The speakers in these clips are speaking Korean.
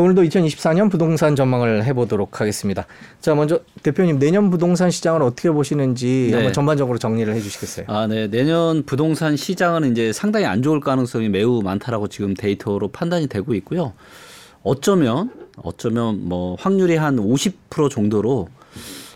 오늘도 2024년 부동산 전망을 해보도록 하겠습니다. 자, 먼저 대표님 내년 부동산 시장을 어떻게 보시는지 네. 한번 전반적으로 정리를 해주시겠어요? 아, 네. 내년 부동산 시장은 이제 상당히 안 좋을 가능성이 매우 많다라고 지금 데이터로 판단이 되고 있고요. 어쩌면 어쩌면 뭐 확률이 한 50% 정도로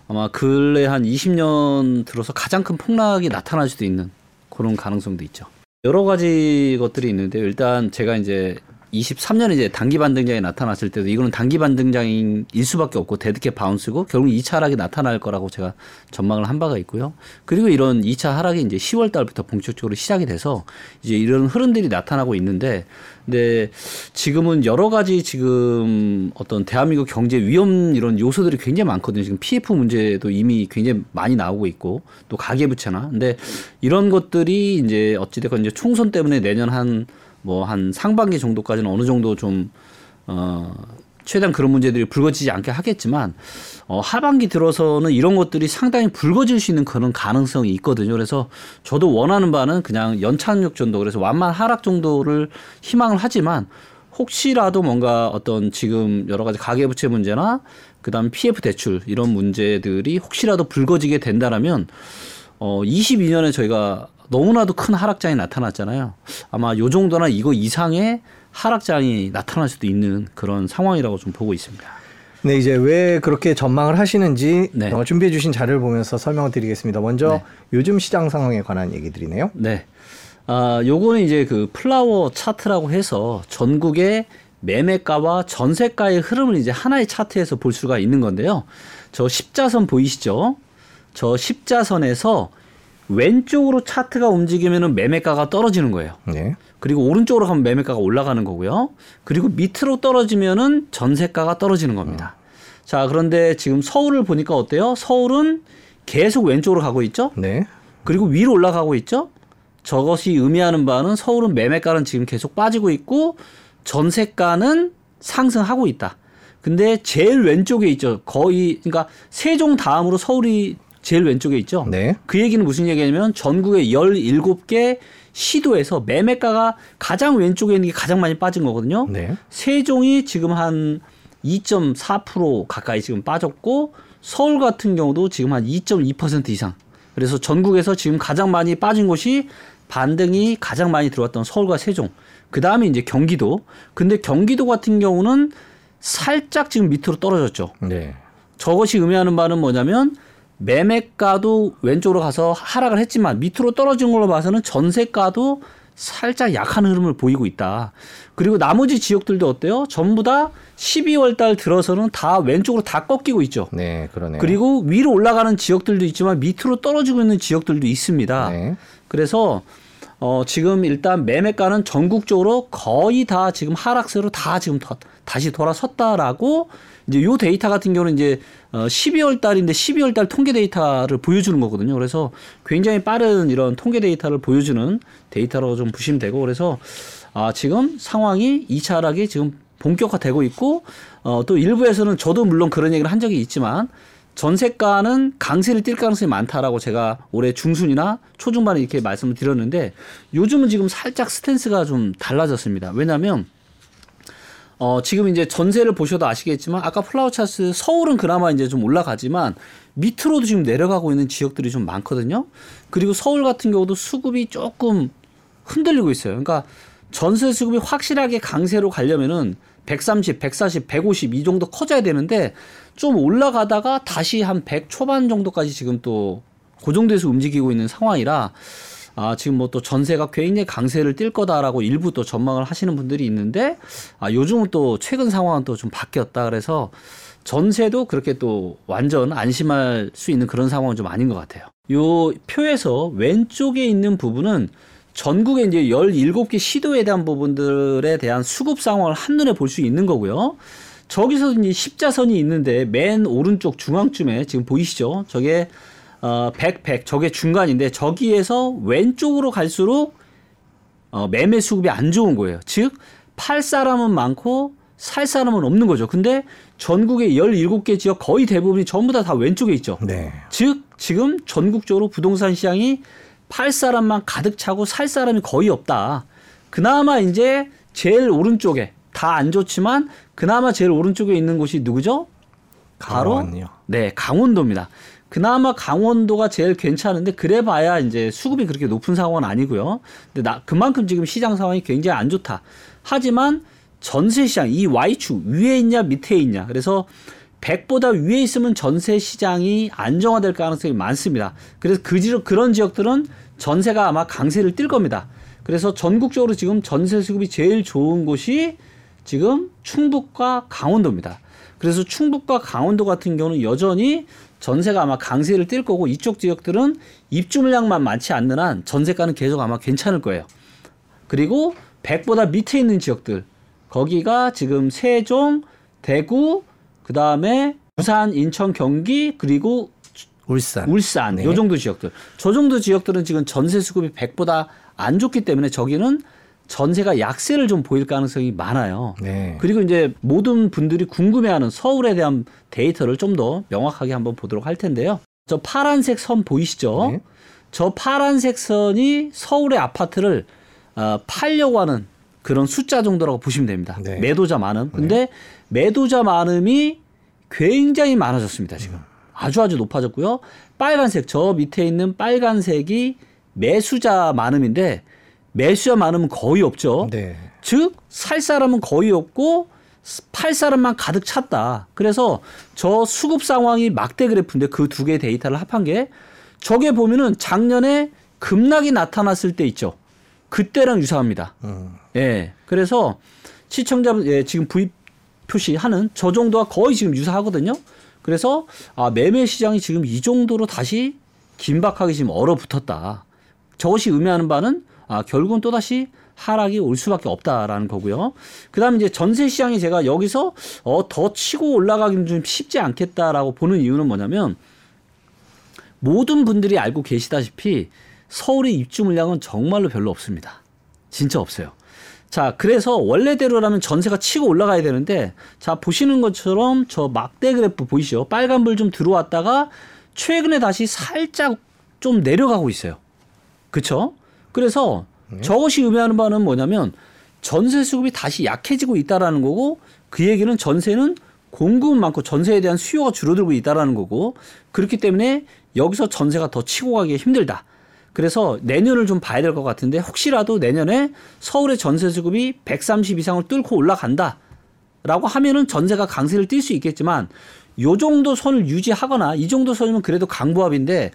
아마 근래 한 20년 들어서 가장 큰 폭락이 나타날 수도 있는 그런 가능성도 있죠. 여러 가지 것들이 있는데요. 일단 제가 이제 23년에 이제 단기 반등장이 나타났을 때도 이거는 단기 반등장일 수밖에 없고 데드캡 바운스고 결국 2차 하락이 나타날 거라고 제가 전망을 한 바가 있고요. 그리고 이런 2차 하락이 이제 10월 달부터 본격적으로 시작이 돼서 이제 이런 흐름들이 나타나고 있는데 근데 지금은 여러 가지 지금 어떤 대한민국 경제 위험 이런 요소들이 굉장히 많거든요. 지금 PF 문제도 이미 굉장히 많이 나오고 있고 또 가계부채나 근데 이런 것들이 이제 어찌됐건 이제 총선 때문에 내년 한 뭐 한 상반기 정도까지는 어느 정도 좀 어, 최대한 그런 문제들이 불거지지 않게 하겠지만 어, 하반기 들어서는 이런 것들이 상당히 불거질 수 있는 그런 가능성이 있거든요. 그래서 저도 원하는 바는 그냥 연착륙 정도 그래서 완만 하락 정도를 희망을 하지만 혹시라도 뭔가 어떤 지금 여러 가지 가계부채 문제나 그다음 PF 대출 이런 문제들이 혹시라도 불거지게 된다라면 어 22년에 저희가 너무나도 큰 하락장이 나타났잖아요. 아마 요 정도나 이거 이상의 하락장이 나타날 수도 있는 그런 상황이라고 좀 보고 있습니다. 네, 이제 왜 그렇게 전망을 하시는지 네. 어, 준비해 주신 자료를 보면서 설명을 드리겠습니다. 먼저 네. 요즘 시장 상황에 관한 얘기들이네요. 네. 아, 요거는 이제 그 플라워 차트라고 해서 전국의 매매가와 전세가의 흐름을 이제 하나의 차트에서 볼 수가 있는 건데요. 저 십자선 보이시죠? 저 십자선에서 왼쪽으로 차트가 움직이면은 매매가가 떨어지는 거예요. 네. 그리고 오른쪽으로 가면 매매가가 올라가는 거고요. 그리고 밑으로 떨어지면은 전세가가 떨어지는 겁니다. 자, 그런데 지금 서울을 보니까 어때요? 서울은 계속 왼쪽으로 가고 있죠? 네. 그리고 위로 올라가고 있죠? 저것이 의미하는 바는 서울은 매매가는 지금 계속 빠지고 있고 전세가는 상승하고 있다. 근데 제일 왼쪽에 있죠. 거의 그러니까 세종 다음으로 서울이 제일 왼쪽에 있죠. 네. 그 얘기는 무슨 얘기냐면 전국의 17개 시도에서 매매가가 가장 왼쪽에 있는 게 가장 많이 빠진 거거든요. 네. 세종이 지금 한 2.4% 가까이 지금 빠졌고 서울 같은 경우도 지금 한 2.2% 이상. 그래서 전국에서 지금 가장 많이 빠진 곳이 반등이 가장 많이 들어왔던 서울과 세종. 그 다음에 이제 경기도. 근데 경기도 같은 경우는 살짝 지금 밑으로 떨어졌죠. 네. 저것이 의미하는 바는 뭐냐면 매매가도 왼쪽으로 가서 하락을 했지만 밑으로 떨어진 걸로 봐서는 전세가도 살짝 약한 흐름을 보이고 있다. 그리고 나머지 지역들도 어때요? 전부 다 12월 달 들어서는 다 왼쪽으로 다 꺾이고 있죠. 네, 그러네요. 그리고 위로 올라가는 지역들도 있지만 밑으로 떨어지고 있는 지역들도 있습니다. 네. 그래서 어 지금 일단 매매가는 전국적으로 거의 다 지금 하락세로 다 지금 더, 다시 돌아섰다라고 이제 요 데이터 같은 경우는 이제 어 12월 달인데 12월 달 통계 데이터를 보여주는 거거든요. 그래서 굉장히 빠른 이런 통계 데이터를 보여주는 데이터로 좀 보시면 되고 그래서 아 지금 상황이 2차 하락이 지금 본격화되고 있고 어 또 일부에서는 저도 물론 그런 얘기를 한 적이 있지만 전세가는 강세를 띌 가능성이 많다라고 제가 올해 중순이나 초중반에 이렇게 말씀을 드렸는데 요즘은 지금 살짝 스탠스가 좀 달라졌습니다. 왜냐하면 어, 지금 이제 전세를 보셔도 아시겠지만 아까 플라워 차스 서울은 그나마 이제 좀 올라가지만 밑으로도 지금 내려가고 있는 지역들이 좀 많거든요. 그리고 서울 같은 경우도 수급이 조금 흔들리고 있어요. 그러니까 전세 수급이 확실하게 강세로 가려면은 130, 140, 150 이 정도 커져야 되는데 좀 올라가다가 다시 한 100 초반 정도까지 지금 또 고정돼서 움직이고 있는 상황이라 아, 지금 뭐 또 전세가 굉장히 강세를 띌 거다라고 일부 또 전망을 하시는 분들이 있는데 아, 요즘은 또 최근 상황은 또 좀 바뀌었다 그래서 전세도 그렇게 또 완전 안심할 수 있는 그런 상황은 좀 아닌 것 같아요. 요 표에서 왼쪽에 있는 부분은 전국에 이제 17개 시도에 대한 부분들에 대한 수급 상황을 한눈에 볼 수 있는 거고요. 저기서 이제 십자선이 있는데 맨 오른쪽 중앙쯤에 지금 보이시죠? 저게 어, 100, 100, 저게 중간인데 저기에서 왼쪽으로 갈수록 어, 매매 수급이 안 좋은 거예요. 즉, 팔 사람은 많고 살 사람은 없는 거죠. 근데 전국의 17개 지역 거의 대부분이 전부 다 다 왼쪽에 있죠. 네. 즉, 지금 전국적으로 부동산 시장이 팔 사람만 가득 차고 살 사람이 거의 없다. 그나마 이제 제일 오른쪽에 다 안 좋지만 그나마 제일 오른쪽에 있는 곳이 누구죠? 바로 강원요. 네, 강원도입니다. 그나마 강원도가 제일 괜찮은데 그래봐야 이제 수급이 그렇게 높은 상황은 아니고요. 근데 나 그만큼 지금 시장 상황이 굉장히 안 좋다. 하지만 전세 시장 이 Y축 위에 있냐 밑에 있냐. 그래서 100보다 위에 있으면 전세 시장이 안정화될 가능성이 많습니다. 그래서 그 지역 그런 지역들은 전세가 아마 강세를 띨 겁니다. 그래서 전국적으로 지금 전세 수급이 제일 좋은 곳이 지금 충북과 강원도입니다. 그래서 충북과 강원도 같은 경우는 여전히 전세가 아마 강세를 띨 거고 이쪽 지역들은 입주 물량만 많지 않는 한 전세가는 계속 아마 괜찮을 거예요. 그리고 100보다 밑에 있는 지역들 거기가 지금 세종, 대구, 그 다음에 부산, 인천, 경기 그리고 울산. 울산 네. 요 정도 지역들 저 정도 지역들은 지금 전세 수급이 100보다 안 좋기 때문에 저기는 전세가 약세를 좀 보일 가능성이 많아요. 네. 그리고 이제 모든 분들이 궁금해하는 서울에 대한 데이터를 좀 더 명확하게 한번 보도록 할 텐데요. 저 파란색 선 보이시죠? 네. 저 파란색 선이 서울의 아파트를 어, 팔려고 하는 그런 숫자 정도라고 보시면 됩니다. 네. 매도자 많음. 근데 매도자 많음이 굉장히 많아졌습니다. 지금 아주 아주 높아졌고요. 빨간색 저 밑에 있는 빨간색이 매수자 많음인데 매수자 많음은 거의 없죠. 네. 즉살 사람은 거의 없고 팔 사람만 가득 찼다. 그래서 저 수급 상황이 막대 그래프인데 그 두 개의 데이터를 합한 게 저게 보면은 작년에 급락이 나타났을 때 있죠. 그때랑 유사합니다. 음. 예. 그래서 시청자분 예, 지금 부입 표시하는 저 정도와 거의 지금 유사하거든요. 그래서 아, 매매 시장이 지금 이 정도로 다시 긴박하게 지금 얼어붙었다. 저것이 의미하는 바는 아, 결국은 또다시 하락이 올 수밖에 없다라는 거고요. 그다음에 이제 전세 시장이 제가 여기서 어, 더 치고 올라가기는 좀 쉽지 않겠다라고 보는 이유는 뭐냐면 모든 분들이 알고 계시다시피 서울의 입주 물량은 정말로 별로 없습니다. 진짜 없어요. 자, 그래서 원래대로라면 전세가 치고 올라가야 되는데, 자, 보시는 것처럼 저 막대 그래프 보이시죠? 빨간불 좀 들어왔다가 최근에 다시 살짝 좀 내려가고 있어요. 그쵸? 그래서 저것이 의미하는 바는 뭐냐면 전세 수급이 다시 약해지고 있다라는 거고 그 얘기는 전세는 공급은 많고 전세에 대한 수요가 줄어들고 있다라는 거고 그렇기 때문에 여기서 전세가 더 치고 가기 힘들다. 그래서 내년을 좀 봐야 될 것 같은데 혹시라도 내년에 서울의 전세 수급이 130 이상을 뚫고 올라간다. 라고 하면은 전세가 강세를 띌 수 있겠지만 요 정도 선을 유지하거나 이 정도 선이면 그래도 강보합인데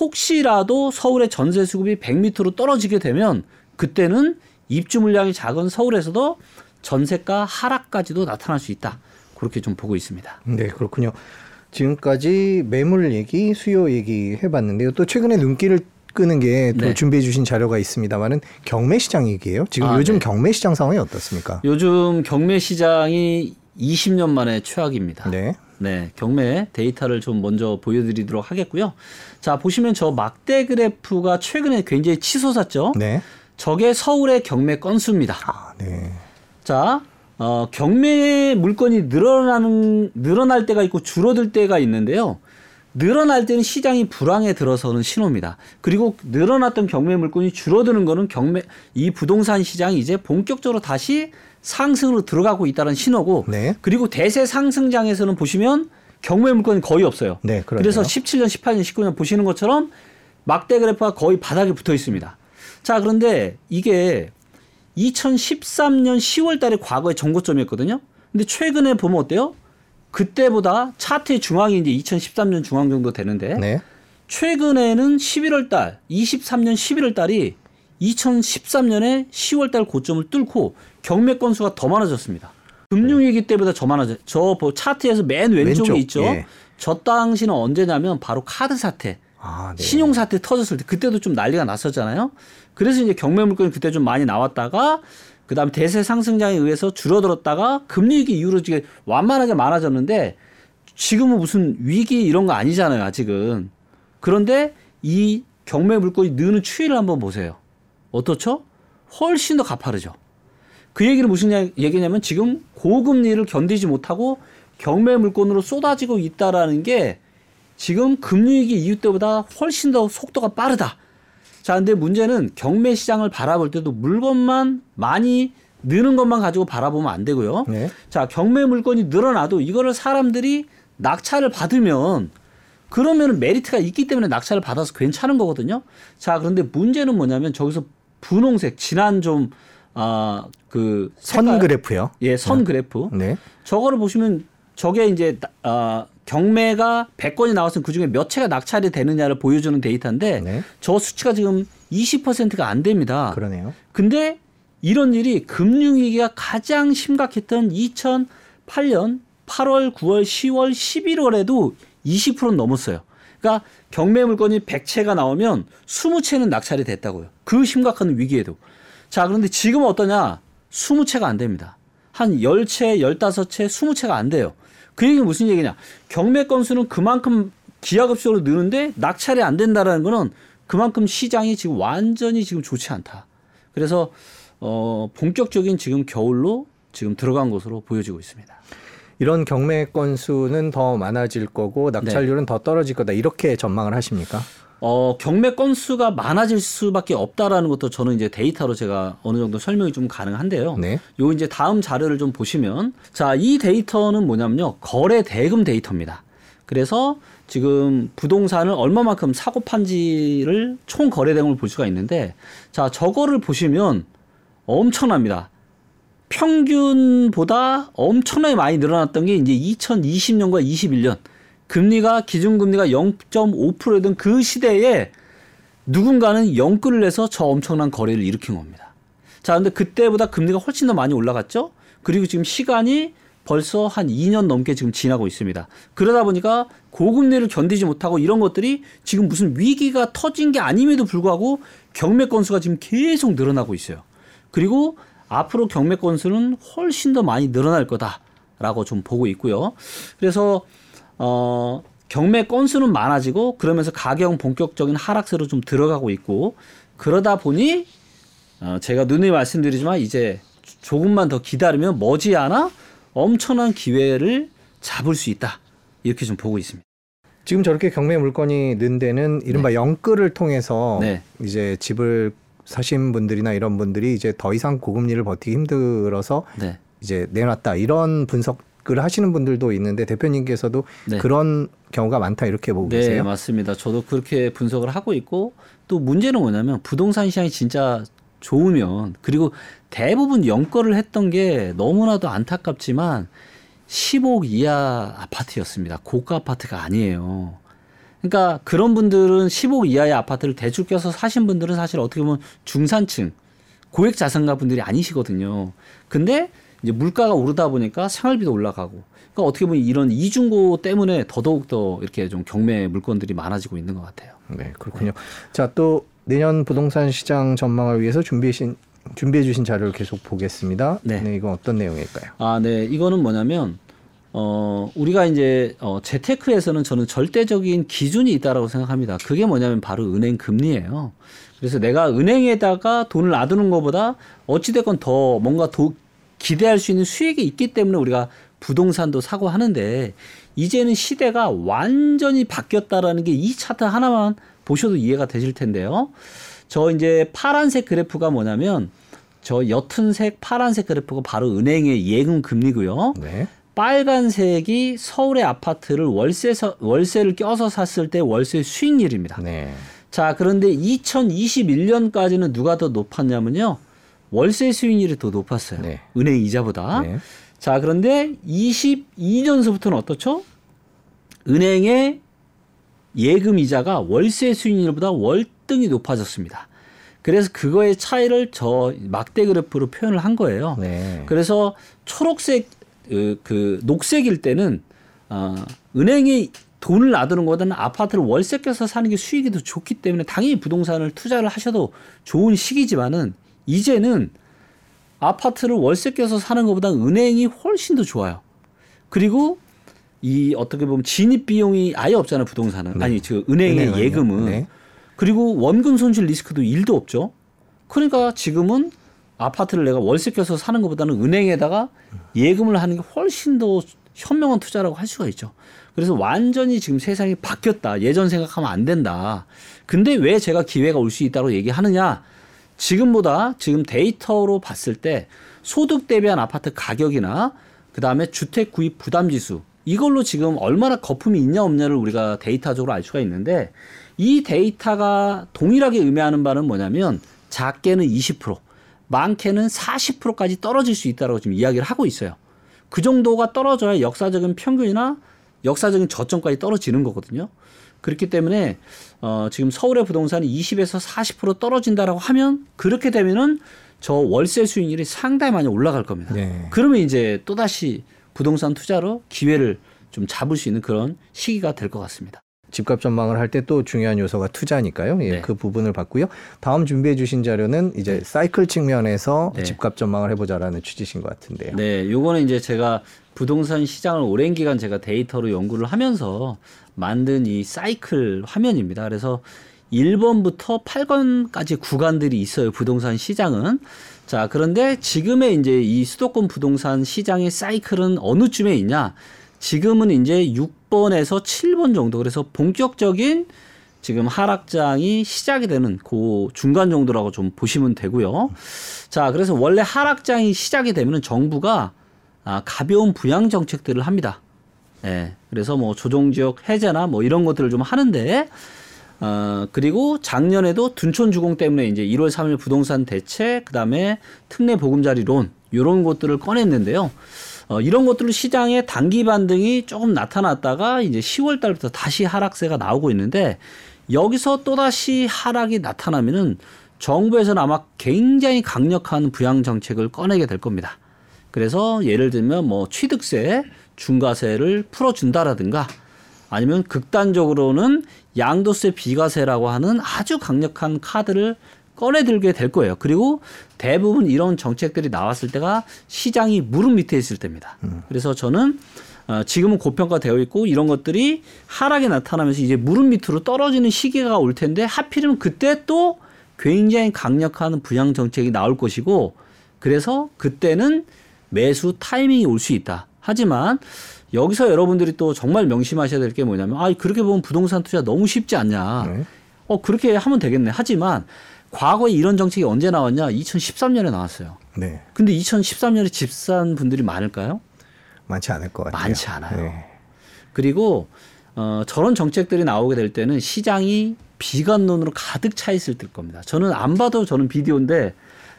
혹시라도 서울의 전세 수급이 100m로 떨어지게 되면 그때는 입주 물량이 작은 서울에서도 전세가 하락까지도 나타날 수 있다. 그렇게 좀 보고 있습니다. 네, 그렇군요. 지금까지 매물 얘기, 수요 얘기 해봤는데요. 또 최근에 눈길을 끄는 게또 네. 준비해 주신 자료가 있습니다만은 경매 시장 얘기예요. 지금 아, 요즘 네. 경매 시장 상황이 어떻습니까? 요즘 경매 시장이 20년 만에 최악입니다. 네. 네, 경매 데이터를 좀 먼저 보여드리도록 하겠고요. 자, 보시면 저 막대 그래프가 최근에 굉장히 치솟았죠. 네. 저게 서울의 경매 건수입니다. 아, 네. 자, 어, 경매 물건이 늘어나는, 늘어날 때가 있고 줄어들 때가 있는데요. 늘어날 때는 시장이 불황에 들어서는 신호입니다. 그리고 늘어났던 경매 물건이 줄어드는 거는 경매, 이 부동산 시장이 이제 본격적으로 다시 상승으로 들어가고 있다는 신호고. 네. 그리고 대세 상승장에서는 보시면 경매 물건이 거의 없어요. 네. 그래서 17년, 18년, 19년 보시는 것처럼 막대 그래프가 거의 바닥에 붙어 있습니다. 자, 그런데 이게 2013년 10월 달에 과거의 정고점이었거든요. 근데 최근에 보면 어때요? 그때보다 차트의 중앙이 이제 2013년 중앙 정도 되는데 네. 최근에는 11월 달, 23년 11월 달이 2013년에 10월 달 고점을 뚫고 경매 건수가 더 많아졌습니다. 금융위기 때보다 더 많아져. 저 보- 차트에서 맨 왼쪽에 왼쪽, 있죠. 예. 저 당시는 언제냐면 바로 카드 사태, 아, 네. 신용 사태 터졌을 때 그때도 좀 난리가 났었잖아요. 그래서 이제 경매 물건이 그때 좀 많이 나왔다가 그다음 에 대세 상승장에 의해서 줄어들었다가 금리 위기 이후로 이게 완만하게 많아졌는데 지금은 무슨 위기 이런 거 아니잖아요, 아직은. 그런데 이 경매 물건이 느는 추이를 한번 보세요. 어떻죠? 훨씬 더 가파르죠. 그 얘기는 무슨 야- 얘기냐면 지금 고금리를 견디지 못하고 경매 물건으로 쏟아지고 있다라는 게 지금 금리위기 이후 때보다 훨씬 더 속도가 빠르다. 자, 근데 문제는 경매 시장을 바라볼 때도 물건만 많이 느는 것만 가지고 바라보면 안 되고요. 네. 자, 경매 물건이 늘어나도 이거를 사람들이 낙찰을 받으면 그러면 메리트가 있기 때문에 낙찰을 받아서 괜찮은 거거든요. 자, 그런데 문제는 뭐냐면 저기서 분홍색 진한 좀 아, 그선 색깔- 그래프요. 예, 선 그래프. 네. 저거를 보시면 저게 이제 아, 경매가 100건이 나왔으면 그중에 몇 채가 낙찰이 되느냐를 보여주는 데이터인데 네. 저 수치가 지금 20%가 안 됩니다. 그러네요. 근데 이런 일이 금융위기가 가장 심각했던 2008년 8월, 9월, 10월, 11월에도 20%는 넘었어요. 그러니까 경매 물건이 100채가 나오면 20채는 낙찰이 됐다고요. 그 심각한 위기에도. 자, 그런데 지금 어떠냐? 20채가 안 됩니다. 한 10채, 15채, 20채가 안 돼요. 그 얘기는 무슨 얘기냐? 경매 건수는 그만큼 기하급수로 느는데 낙찰이 안 된다라는 거는 그만큼 시장이 지금 완전히 지금 좋지 않다. 그래서 어 본격적인 지금 겨울로 지금 들어간 것으로 보여지고 있습니다. 이런 경매 건수는 더 많아질 거고 낙찰률은 더 떨어질 거다. 이렇게 전망을 하십니까? 어 경매 건수가 많아질 수밖에 없다라는 것도 저는 이제 데이터로 제가 어느 정도 설명이 좀 가능한데요. 네. 요 이제 다음 자료를 좀 보시면 자, 이 데이터는 뭐냐면요. 거래 대금 데이터입니다. 그래서 지금 부동산을 얼마만큼 사고 판지를 총 거래 대금을 볼 수가 있는데 자, 저거를 보시면 엄청납니다. 평균보다 엄청나게 많이 늘어났던 게 이제 2020년과 21년 금리가 기준금리가 0.5%던 그 시대에 누군가는 영끌을 내서 저 엄청난 거래를 일으킨 겁니다. 자, 근데 그때보다 금리가 훨씬 더 많이 올라갔죠? 그리고 지금 시간이 벌써 한 2년 넘게 지금 지나고 있습니다. 그러다 보니까 고금리를 견디지 못하고 이런 것들이 지금 무슨 위기가 터진 게 아님에도 불구하고 경매 건수가 지금 계속 늘어나고 있어요. 그리고 앞으로 경매 건수는 훨씬 더 많이 늘어날 거다라고 좀 보고 있고요. 그래서 어 경매 건수는 많아지고 그러면서 가격은 본격적인 하락세로 좀 들어가고 있고 그러다 보니 어 제가 누누이 말씀드리지만 이제 조금만 더 기다리면 머지않아 엄청난 기회를 잡을 수 있다 이렇게 좀 보고 있습니다. 지금 저렇게 경매 물건이 는 데는 이른바 영끌을 통해서 네. 이제 집을 사신 분들이나 이런 분들이 이제 더 이상 고금리를 버티기 힘들어서 네. 이제 내놨다 이런 분석 을 하시는 분들도 있는데 대표님께서도 네. 그런 경우가 많다 이렇게 보고 네, 계세요. 맞습니다. 저도 그렇게 분석을 하고 있고 또 문제는 뭐냐면 부동산 시장이 진짜 좋으면 그리고 대부분 연거를 했던 게 너무나도 안타깝지만 10억 이하 아파트였습니다. 고가 아파트가 아니에요. 그러니까 그런 분들은 10억 이하의 아파트를 대출 껴서 사신 분들은 사실 어떻게 보면 중산층, 고액 자산가 분들이 아니시거든요. 근데 이제 물가가 오르다 보니까 생활비도 올라가고. 그러니까 어떻게 보면 이런 이중고 때문에 더더욱 더 이렇게 좀 경매 물건들이 많아지고 있는 것 같아요. 네, 그렇군요. 자, 또 내년 부동산 시장 전망을 위해서 준비하신 준비해 주신 자료를 계속 보겠습니다. 네. 이건 어떤 내용일까요? 아, 네. 이거는 뭐냐면 어, 우리가 이제 어, 재테크에서는 저는 절대적인 기준이 있다라고 생각합니다. 그게 뭐냐면 바로 은행 금리예요. 그래서 내가 은행에다가 돈을 놔두는 것보다 어찌됐건 더 뭔가 도, 기대할 수 있는 수익이 있기 때문에 우리가 부동산도 사고 하는데 이제는 시대가 완전히 바뀌었다라는 게 이 차트 하나만 보셔도 이해가 되실 텐데요. 저 이제 파란색 그래프가 뭐냐면 저 옅은색 파란색 그래프가 바로 은행의 예금 금리고요. 네. 빨간색이 서울의 아파트를 월세 월세를 껴서 샀을 때 월세 수익률입니다. 네. 자, 그런데 2021년까지는 누가 더 높았냐면요. 월세 수익률이 더 높았어요. 네. 은행 이자보다. 네. 자, 그런데 22년서부터는 어떻죠? 은행의 예금 이자가 월세 수익률보다 월등히 높아졌습니다. 그래서 그거의 차이를 저 막대 그래프로 표현을 한 거예요. 네. 그래서 초록색 그, 그 녹색일 때는 어, 은행이 돈을 놔두는 것보다는 아파트를 월세 껴서 사는 게 수익이 더 좋기 때문에 당연히 부동산을 투자를 하셔도 좋은 시기지만은 이제는 아파트를 월세 껴서 사는 것보다 은행이 훨씬 더 좋아요. 그리고 이 어떻게 보면 진입 비용이 아예 없잖아요 부동산은 아니 그 은행의 은행은요? 예금은 네. 그리고 원금 손실 리스크도 일도 없죠. 그러니까 지금은 아파트를 내가 월세 껴서 사는 것보다는 은행에다가 예금을 하는 게 훨씬 더 현명한 투자라고 할 수가 있죠. 그래서 완전히 지금 세상이 바뀌었다. 예전 생각하면 안 된다. 근데 왜 제가 기회가 올 수 있다고 얘기하느냐? 지금보다 지금 데이터로 봤을 때 소득 대비한 아파트 가격이나 그 다음에 주택 구입 부담 지수 이걸로 지금 얼마나 거품이 있냐 없냐를 우리가 데이터적으로 알 수가 있는데 이 데이터가 동일하게 의미하는 바는 뭐냐면 작게는 20% 많게는 40%까지 떨어질 수 있다고 지금 이야기를 하고 있어요. 그 정도가 떨어져야 역사적인 평균이나 역사적인 저점까지 떨어지는 거거든요. 그렇기 때문에 어 지금 서울의 부동산이 20에서 40% 떨어진다라고 하면 그렇게 되면은 저 월세 수익률이 상당히 많이 올라갈 겁니다. 네. 그러면 이제 또 다시 부동산 투자로 기회를 좀 잡을 수 있는 그런 시기가 될 것 같습니다. 집값 전망을 할 때 또 중요한 요소가 투자니까요. 예, 네. 그 부분을 봤고요. 다음 준비해 주신 자료는 이제 사이클 측면에서 네. 집값 전망을 해보자라는 취지신 것 같은데요. 네, 요거는 이제 제가 부동산 시장을 오랜 기간 제가 데이터로 연구를 하면서 만든 이 사이클 화면입니다. 그래서 1번부터 8번까지 구간들이 있어요. 부동산 시장은. 자, 그런데 지금의 이제 이 수도권 부동산 시장의 사이클은 어느 쯤에 있냐? 지금은 이제 6번에서 7번 정도. 그래서 본격적인 지금 하락장이 시작이 되는 그 중간 정도라고 좀 보시면 되고요. 자, 그래서 원래 하락장이 시작이 되면은 정부가 아, 가벼운 부양 정책들을 합니다. 예. 그래서 뭐 조정 지역 해제나 뭐 이런 것들을 좀 하는데 어, 그리고 작년에도 둔촌 주공 때문에 이제 1월 3일 부동산 대책, 그 다음에 특례 보금자리론, 요런 것들을 꺼냈는데요. 어, 이런 것들로 시장에 단기 반등이 조금 나타났다가 이제 10월 달부터 다시 하락세가 나오고 있는데 여기서 또다시 하락이 나타나면은 정부에서는 아마 굉장히 강력한 부양 정책을 꺼내게 될 겁니다. 그래서 예를 들면 뭐 취득세, 중과세를 풀어준다라든가 아니면 극단적으로는 양도세 비과세라고 하는 아주 강력한 카드를 꺼내들게 될 거예요. 그리고 대부분 이런 정책들이 나왔을 때가 시장이 무릎 밑에 있을 때입니다. 그래서 저는 어, 지금은 고평가되어 있고 이런 것들이 하락이 나타나면서 이제 무릎 밑으로 떨어지는 시기가 올 텐데 하필이면 그때 또 굉장히 강력한 부양 정책이 나올 것이고 그래서 그때는 매수 타이밍이 올 수 있다. 하지만 여기서 여러분들이 또 정말 명심하셔야 될 게 뭐냐면 아 그렇게 보면 부동산 투자 너무 쉽지 않냐. 네. 어 그렇게 하면 되겠네. 하지만 과거에 이런 정책이 언제 나왔냐? 2013년에 나왔어요. 네. 근데 2013년에 집산 분들이 많을까요? 많지 않을 것 같아요. 많지 않아요. 네. 그리고 어, 저런 정책들이 나오게 될 때는 시장이 비관론으로 가득 차 있을 때일 겁니다. 저는 안 봐도 저는 비디오인데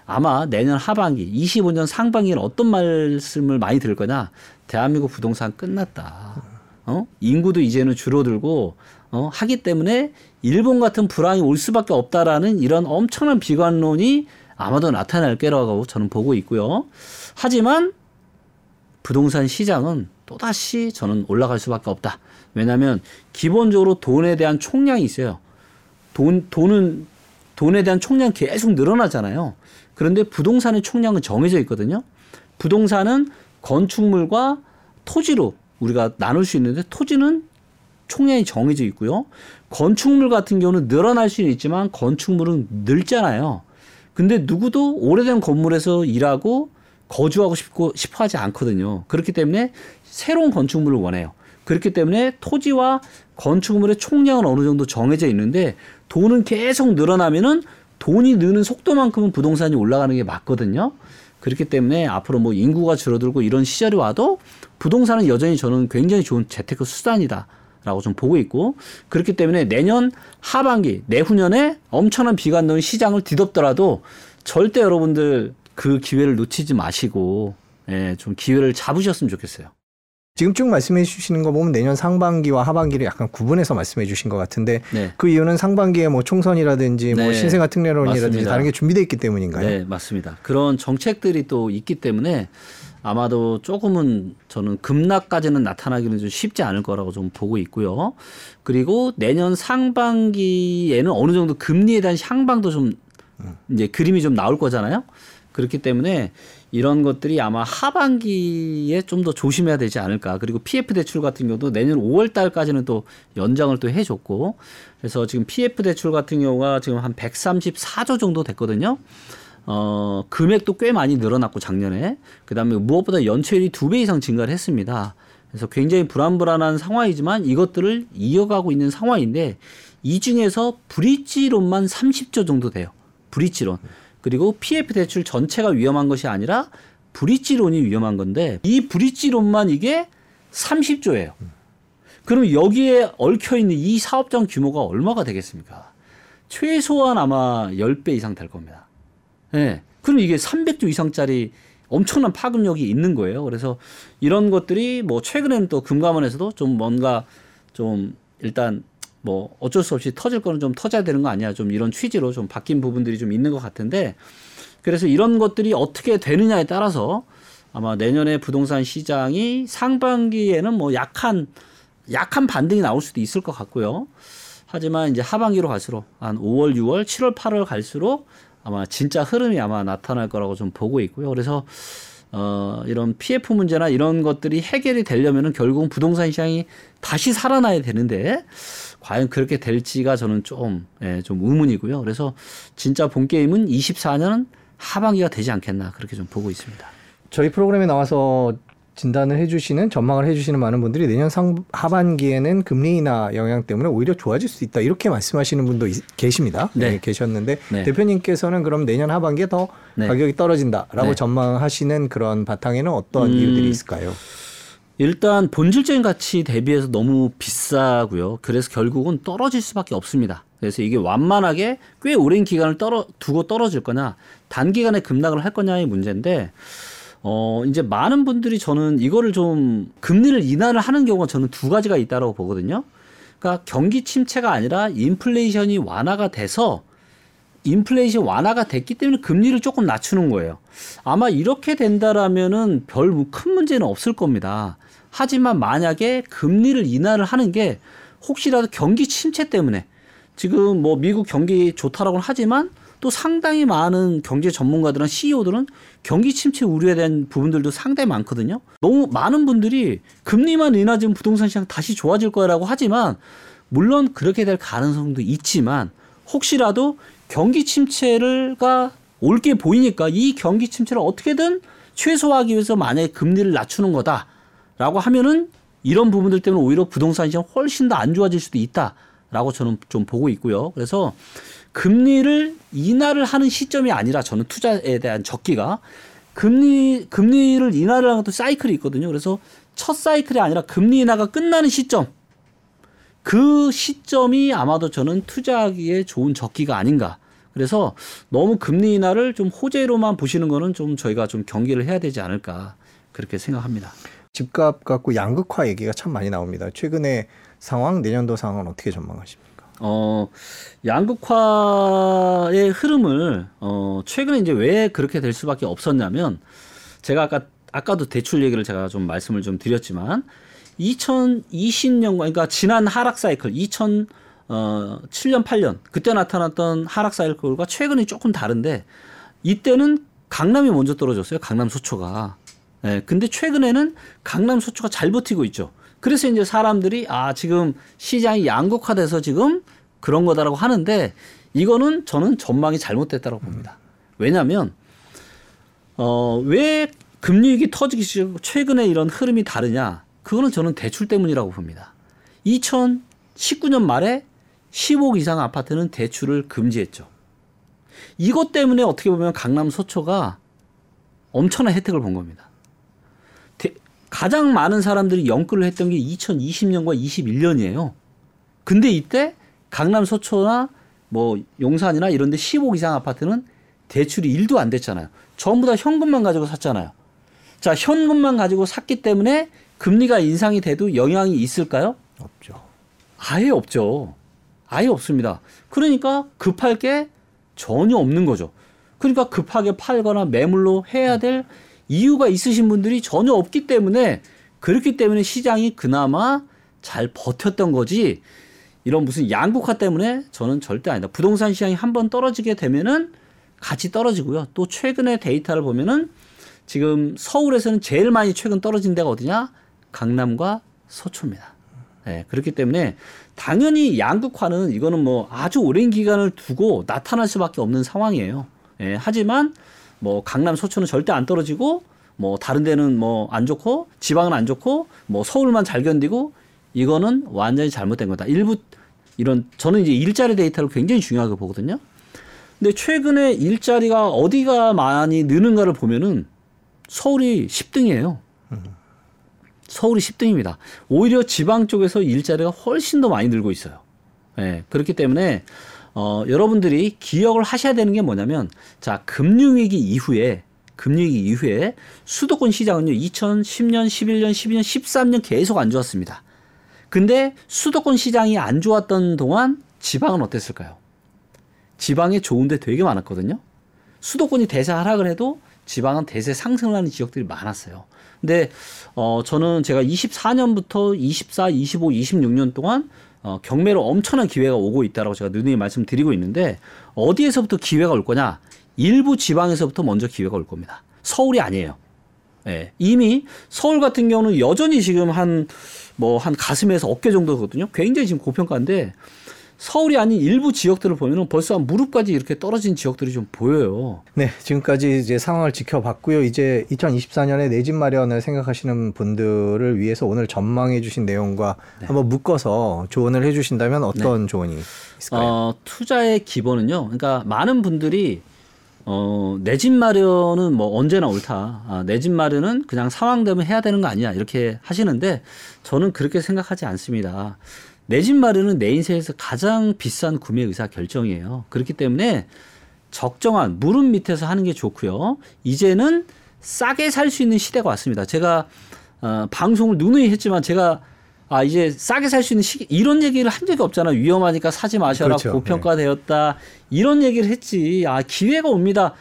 아마 내년 하반기, 25년 상반기에는 어떤 말씀을 많이 들을 거냐? 대한민국 부동산 끝났다. 어? 인구도 이제는 줄어들고 어? 하기 때문에 일본 같은 불황이 올 수밖에 없다라는 이런 엄청난 비관론이 아마도 나타날 거라고 저는 보고 있고요. 하지만 부동산 시장은 또다시 저는 올라갈 수밖에 없다. 왜냐하면 기본적으로 돈에 대한 총량이 있어요. 돈, 돈은, 돈에 대한 총량 계속 늘어나잖아요. 그런데 부동산의 총량은 정해져 있거든요. 부동산은 건축물과 토지로 우리가 나눌 수 있는데 토지는 총량이 정해져 있고요. 건축물 같은 경우는 늘어날 수는 있지만 건축물은 늘잖아요. 근데 누구도 오래된 건물에서 일하고 거주하고 싶고 싶어 하지 않거든요. 그렇기 때문에 새로운 건축물을 원해요. 그렇기 때문에 토지와 건축물의 총량은 어느 정도 정해져 있는데 돈은 계속 늘어나면은 돈이 느는 속도만큼은 부동산이 올라가는 게 맞거든요. 그렇기 때문에 앞으로 뭐 인구가 줄어들고 이런 시절이 와도 부동산은 여전히 저는 굉장히 좋은 재테크 수단이다. 라고 좀 보고 있고 그렇기 때문에 내년 하반기 내후년에 엄청난 비관론 시장을 뒤덮더라도 절대 여러분들 그 기회를 놓치지 마시고 예, 좀 기회를 잡으셨으면 좋겠어요. 지금 쭉 말씀해 주시는 거 보면 내년 상반기와 하반기를 약간 구분해서 말씀해 주신 것 같은데 네. 그 이유는 상반기에 뭐 총선이라든지 뭐 네. 신생아 특례론이라든지 맞습니다. 다른 게 준비되어 있기 때문인가요? 네, 맞습니다. 그런 정책들이 또 있기 때문에 아마도 조금은 저는 급락까지는 나타나기는 좀 쉽지 않을 거라고 좀 보고 있고요. 그리고 내년 상반기에는 어느 정도 금리에 대한 향방도 좀 이제 그림이 좀 나올 거잖아요. 그렇기 때문에 이런 것들이 아마 하반기에 좀 더 조심해야 되지 않을까. 그리고 PF 대출 같은 경우도 내년 5월 달까지는 또 연장을 또 해줬고. 그래서 지금 PF 대출 같은 경우가 지금 한 134조 정도 됐거든요. 어, 금액도 꽤 많이 늘어났고 작년에. 그다음에 무엇보다 연체율이 두 배 이상 증가를 했습니다. 그래서 굉장히 불안불안한 상황이지만 이것들을 이어가고 있는 상황인데 이 중에서 브릿지론만 30조 정도 돼요. 브릿지론. 그리고 PF 대출 전체가 위험한 것이 아니라 브릿지론이 위험한 건데 이 브릿지론만 이게 30조예요. 그럼 여기에 얽혀 있는 이 사업장 규모가 얼마가 되겠습니까? 최소한 아마 10배 이상 될 겁니다. 예. 네. 그럼 이게 300조 이상짜리 엄청난 파급력이 있는 거예요. 그래서 이런 것들이 뭐 최근에는 또 금감원에서도 좀 뭔가 좀 일단 뭐 어쩔 수 없이 터질 거는 좀 터져야 되는 거 아니야. 좀 이런 취지로 좀 바뀐 부분들이 좀 있는 것 같은데 그래서 이런 것들이 어떻게 되느냐에 따라서 아마 내년에 부동산 시장이 상반기에는 뭐 약한 약한 반등이 나올 수도 있을 것 같고요. 하지만 이제 하반기로 갈수록 한 5월, 6월, 7월, 8월 갈수록 아마 진짜 흐름이 아마 나타날 거라고 좀 보고 있고요. 그래서 어, 이런 PF 문제나 이런 것들이 해결이 되려면은 결국은 부동산 시장이 다시 살아나야 되는데 과연 그렇게 될지가 저는 좀, 예, 좀 의문이고요. 그래서 진짜 본 게임은 24년은 하반기가 되지 않겠나 그렇게 좀 보고 있습니다. 저희 프로그램에 나와서 진단을 해주시는 전망을 해주시는 많은 분들이 내년 상 하반기에는 금리 인하 영향 때문에 오히려 좋아질 수 있다 이렇게 말씀하시는 분도 있, 계십니다. 네. 네, 계셨는데 네. 대표님께서는 그럼 내년 하반기에 더 네. 가격이 떨어진다라고 네. 전망하시는 그런 바탕에는 어떤 음, 이유들이 있을까요? 일단 본질적인 가치 대비해서 너무 비싸고요. 그래서 결국은 떨어질 수밖에 없습니다. 그래서 이게 완만하게 꽤 오랜 기간을 떨어 두고 떨어질 거냐, 단기간에 급락을 할 거냐의 문제인데 어 이제 많은 분들이 저는 이거를 좀 금리를 인하를 하는 경우가 저는 두 가지가 있다고 보거든요. 그러니까 경기 침체가 아니라 인플레이션이 완화가 돼서 인플레이션 완화가 됐기 때문에 금리를 조금 낮추는 거예요. 아마 이렇게 된다라면은 별 큰 문제는 없을 겁니다. 하지만 만약에 금리를 인하를 하는 게 혹시라도 경기 침체 때문에 지금 뭐 미국 경기 좋다라고는 하지만 또 상당히 많은 경제 전문가들은 CEO들은 경기 침체 우려에 대한 부분들도 상당히 많거든요. 너무 많은 분들이 금리만 인하지면 부동산 시장 다시 좋아질 거라고 하지만 물론 그렇게 될 가능성도 있지만 혹시라도 경기 침체가 올 게 보이니까 이 경기 침체를 어떻게든 최소화하기 위해서 만약에 금리를 낮추는 거다 라고 하면은 이런 부분들 때문에 오히려 부동산 시장 훨씬 더 안 좋아질 수도 있다라고 저는 좀 보고 있고요. 그래서 금리를 인하를 하는 시점이 아니라 저는 투자에 대한 적기가 금리 금리를 인하를 하는 것도 사이클이 있거든요. 그래서 첫 사이클이 아니라 금리 인하가 끝나는 시점 그 시점이 아마도 저는 투자하기에 좋은 적기가 아닌가. 그래서 너무 금리 인하를 좀 호재로만 보시는 거는 좀 저희가 좀 경계를 해야 되지 않을까 그렇게 생각합니다. 집값 갖고 양극화 얘기가 참 많이 나옵니다. 최근에 상황, 내년도 상황은 어떻게 전망하십니까? 어, 양극화의 흐름을 어, 최근에 이제 왜 그렇게 될 수밖에 없었냐면 제가 아까 아까도 대출 얘기를 제가 좀 말씀을 좀 드렸지만 2020년과 그러니까 지난 하락 사이클 2000 어, 7년, 8년 그때 나타났던 하락 사이클과 최근이 조금 다른데 이때는 강남이 먼저 떨어졌어요. 강남 소초가. 예, 근데 최근에는 강남 소초가 잘 버티고 있죠. 그래서 이제 사람들이 아, 지금 시장이 양극화돼서 지금 그런 거다라고 하는데 이거는 저는 전망이 잘못됐다고 봅니다. 왜냐면 어, 왜 금리 위기 터지기 시작 최근에 이런 흐름이 다르냐? 그거는 저는 대출 때문이라고 봅니다. 2019년 말에 10억 이상 아파트는 대출을 금지했죠. 이것 때문에 어떻게 보면 강남 서초가 엄청난 혜택을 본 겁니다. 대, 가장 많은 사람들이 연끌을 했던 게 2020년과 21년이에요. 근데 이때 강남 서초나 뭐 용산이나 이런 데 10억 이상 아파트는 대출이 1도 안 됐잖아요. 전부 다 현금만 가지고 샀잖아요. 자, 현금만 가지고 샀기 때문에 금리가 인상이 돼도 영향이 있을까요? 없죠. 아예 없죠. 아예 없습니다. 그러니까 급할 게 전혀 없는 거죠. 그러니까 급하게 팔거나 매물로 해야 될 이유가 있으신 분들이 전혀 없기 때문에 그렇기 때문에 시장이 그나마 잘 버텼던 거지 이런 무슨 양극화 때문에 저는 절대 아니다. 부동산 시장이 한 번 떨어지게 되면은 같이 떨어지고요. 또 최근의 데이터를 보면은 지금 서울에서는 제일 많이 최근 떨어진 데가 어디냐? 강남과 서초입니다. 네, 그렇기 때문에 당연히 양극화는 이거는 뭐 아주 오랜 기간을 두고 나타날 수밖에 없는 상황이에요. 예, 하지만 뭐 강남 서초는 절대 안 떨어지고 뭐 다른 데는 뭐 안 좋고 지방은 안 좋고 뭐 서울만 잘 견디고 이거는 완전히 잘못된 거다. 일부 이런 저는 이제 일자리 데이터를 굉장히 중요하게 보거든요. 근데 최근에 일자리가 어디가 많이 느는가를 보면은 서울이 10등이에요. 서울이 10등입니다. 오히려 지방 쪽에서 일자리가 훨씬 더 많이 늘고 있어요. 예, 그렇기 때문에 어, 여러분들이 기억을 하셔야 되는 게 뭐냐면 자, 금융위기 이후에 금융위기 이후에 수도권 시장은요. 2010년, 11년, 12년, 13년 계속 안 좋았습니다. 근데 수도권 시장이 안 좋았던 동안 지방은 어땠을까요? 지방에 좋은데 되게 많았거든요. 수도권이 대세 하락을 해도 지방은 대세 상승을 하는 지역들이 많았어요. 근데 어 저는 제가 24년부터 24, 25, 26년 동안 어 경매로 엄청난 기회가 오고 있다라고 제가 누누이 말씀드리고 있는데 어디에서부터 기회가 올 거냐? 일부 지방에서부터 먼저 기회가 올 겁니다. 서울이 아니에요. 예. 이미 서울 같은 경우는 여전히 지금 한 뭐한 가슴에서 어깨 정도거든요. 굉장히 지금 고평가인데 서울이 아닌 일부 지역들을 보면은 벌써 한 무릎까지 이렇게 떨어진 지역들이 좀 보여요. 네, 지금까지 이제 상황을 지켜봤고요. 이제 2024년에 내 집 마련을 생각하시는 분들을 위해서 오늘 전망해 주신 내용과 네. 한번 묶어서 조언을 해 주신다면 어떤 조언이 있을까요? 어, 투자의 기본은요. 그러니까 많은 분들이 어, 내 집 마련은 뭐 언제나 옳다. 아, 내 집 마련은 그냥 상황 되면 해야 되는 거 아니야. 이렇게 하시는데 저는 그렇게 생각하지 않습니다. 내 집 마련은 내 인생에서 가장 비싼 구매 의사 결정이에요. 그렇기 때문에 적정한 무릎 밑에서 하는 게 좋고요. 이제는 싸게 살 수 있는 시대가 왔습니다. 제가 어, 방송을 누누이 했지만 제가 아 이제 싸게 살 수 있는 시기 이런 얘기를 한 적이 없잖아. 위험하니까 사지 마셔라. 그렇죠. 고평가되었다. 이런 얘기를 했지. 아 기회가 옵니다.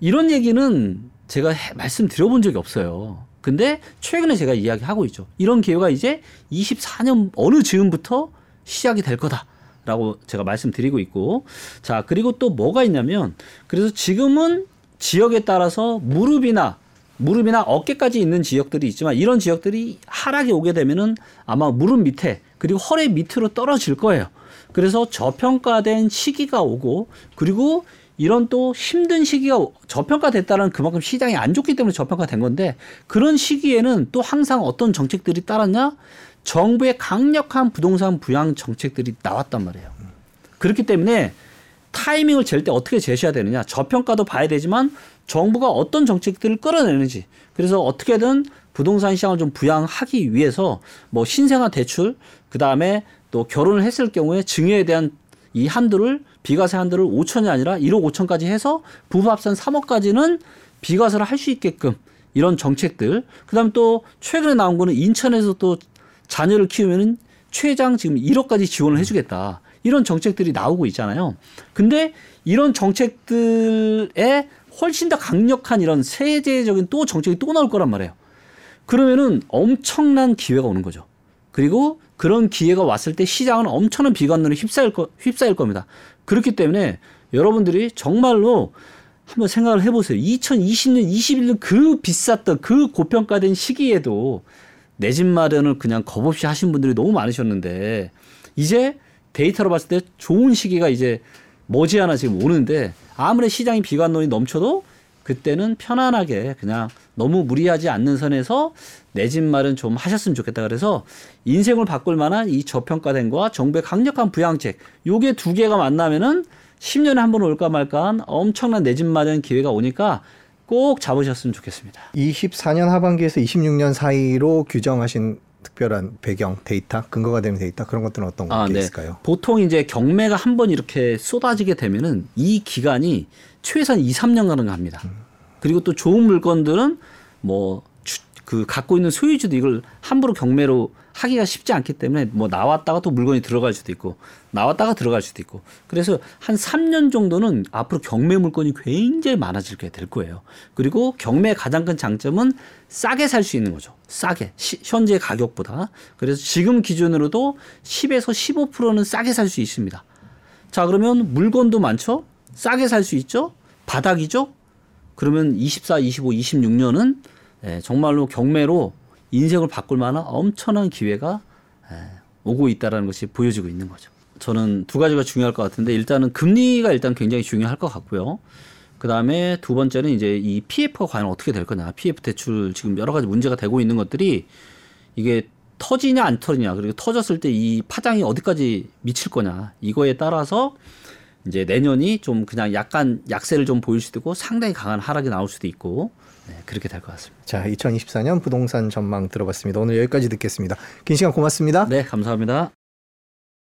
이런 얘기는 제가 해- 말씀드려본 적이 없어요. 근데 최근에 제가 이야기하고 있죠. 이런 기회가 이제 24년 어느 즈음부터 시작이 될 거다 라고 제가 말씀드리고 있고 자 그리고 또 뭐가 있냐면 그래서 지금은 지역에 따라서 무릎이나 무릎이나 어깨까지 있는 지역들이 있지만 이런 지역들이 하락이 오게 되면은 아마 무릎 밑에 그리고 허리 밑으로 떨어질 거예요. 그래서 저평가된 시기가 오고 그리고 이런 또 힘든 시기가 오- 저평가됐다는 그만큼 시장이 안 좋기 때문에 저평가된 건데 그런 시기에는 또 항상 어떤 정책들이 따랐냐? 정부의 강력한 부동산 부양 정책들이 나왔단 말이에요. 그렇기 때문에 타이밍을 잴 때 어떻게 제시해야 되느냐. 저평가도 봐야 되지만 정부가 어떤 정책들을 끌어내는지. 그래서 어떻게든 부동산 시장을 좀 부양하기 위해서 뭐 신생아 대출, 그 다음에 또 결혼을 했을 경우에 증여에 대한 이 한도를 비과세 한도를 5천이 아니라 1억 5천까지 해서 부부 합산 3억까지는 비과세를 할 수 있게끔 이런 정책들. 그다음 또 최근에 나온 거는 인천에서 또 자녀를 키우면은 최장 지금 1억까지 지원을 해주겠다. 이런 정책들이 나오고 있잖아요. 근데 이런 정책들에 훨씬 더 강력한 이런 세제적인 또 정책이 또 나올 거란 말이에요. 그러면은 엄청난 기회가 오는 거죠. 그리고 그런 기회가 왔을 때 시장은 엄청난 비관론에 휩싸일, 거, 휩싸일 겁니다. 그렇기 때문에 여러분들이 정말로 한번 생각을 해보세요. 2020년, 21년 그 비쌌던 그 고평가된 시기에도 내 집 마련을 그냥 겁 없이 하신 분들이 너무 많으셨는데 이제 데이터로 봤을 때 좋은 시기가 이제 머지않아 지금 오는데 아무리 시장이 비관론이 넘쳐도 그때는 편안하게 그냥 너무 무리하지 않는 선에서 내집 마련 좀 하셨으면 좋겠다 그래서 인생을 바꿀 만한 이 저평가된 거와 정부의 강력한 부양책 요게 두 개가 만나면은 10년에 한 번 올까 말까 한 엄청난 내 집 마련 기회가 오니까 꼭 잡으셨으면 좋겠습니다. 24년 하반기에서 26년 사이로 규정하신 특별한 배경 데이터, 근거가 되는 데이터 그런 것들은 어떤 아, 게 네. 있을까요? 보통 이제 경매가 한 번 이렇게 쏟아지게 되면은 이 기간이 최소한 2, 3년간은 갑니다. 그리고 또 좋은 물건들은 뭐 그 갖고 있는 소유주도 이걸 함부로 경매로 하기가 쉽지 않기 때문에 뭐 나왔다가 또 물건이 들어갈 수도 있고 나왔다가 들어갈 수도 있고 그래서 한 3년 정도는 앞으로 경매 물건이 굉장히 많아지게 될 거예요. 그리고 경매의 가장 큰 장점은 싸게 살 수 있는 거죠. 싸게 시- 현재 가격보다 그래서 지금 기준으로도 10에서 15%는 싸게 살 수 있습니다. 자 그러면 물건도 많죠. 싸게 살 수 있죠. 바닥이죠. 그러면 24, 25, 26년은 예, 정말로 경매로 인생을 바꿀 만한 엄청난 기회가 예, 오고 있다라는 것이 보여지고 있는 거죠. 저는 두 가지가 중요할 것 같은데 일단은 금리가 일단 굉장히 중요할 것 같고요. 그 다음에 두 번째는 이제 이 PF가 과연 어떻게 될 거냐. PF 대출 지금 여러 가지 문제가 되고 있는 것들이 이게 터지냐 안 터지냐 그리고 터졌을 때 이 파장이 어디까지 미칠 거냐 이거에 따라서 이제 내년이 좀 그냥 약간 약세를 좀 보일 수도 있고 상당히 강한 하락이 나올 수도 있고 네, 그렇게 될 것 같습니다. 자, 2024년 부동산 전망 들어봤습니다. 오늘 여기까지 듣겠습니다. 긴 시간 고맙습니다. 네, 감사합니다.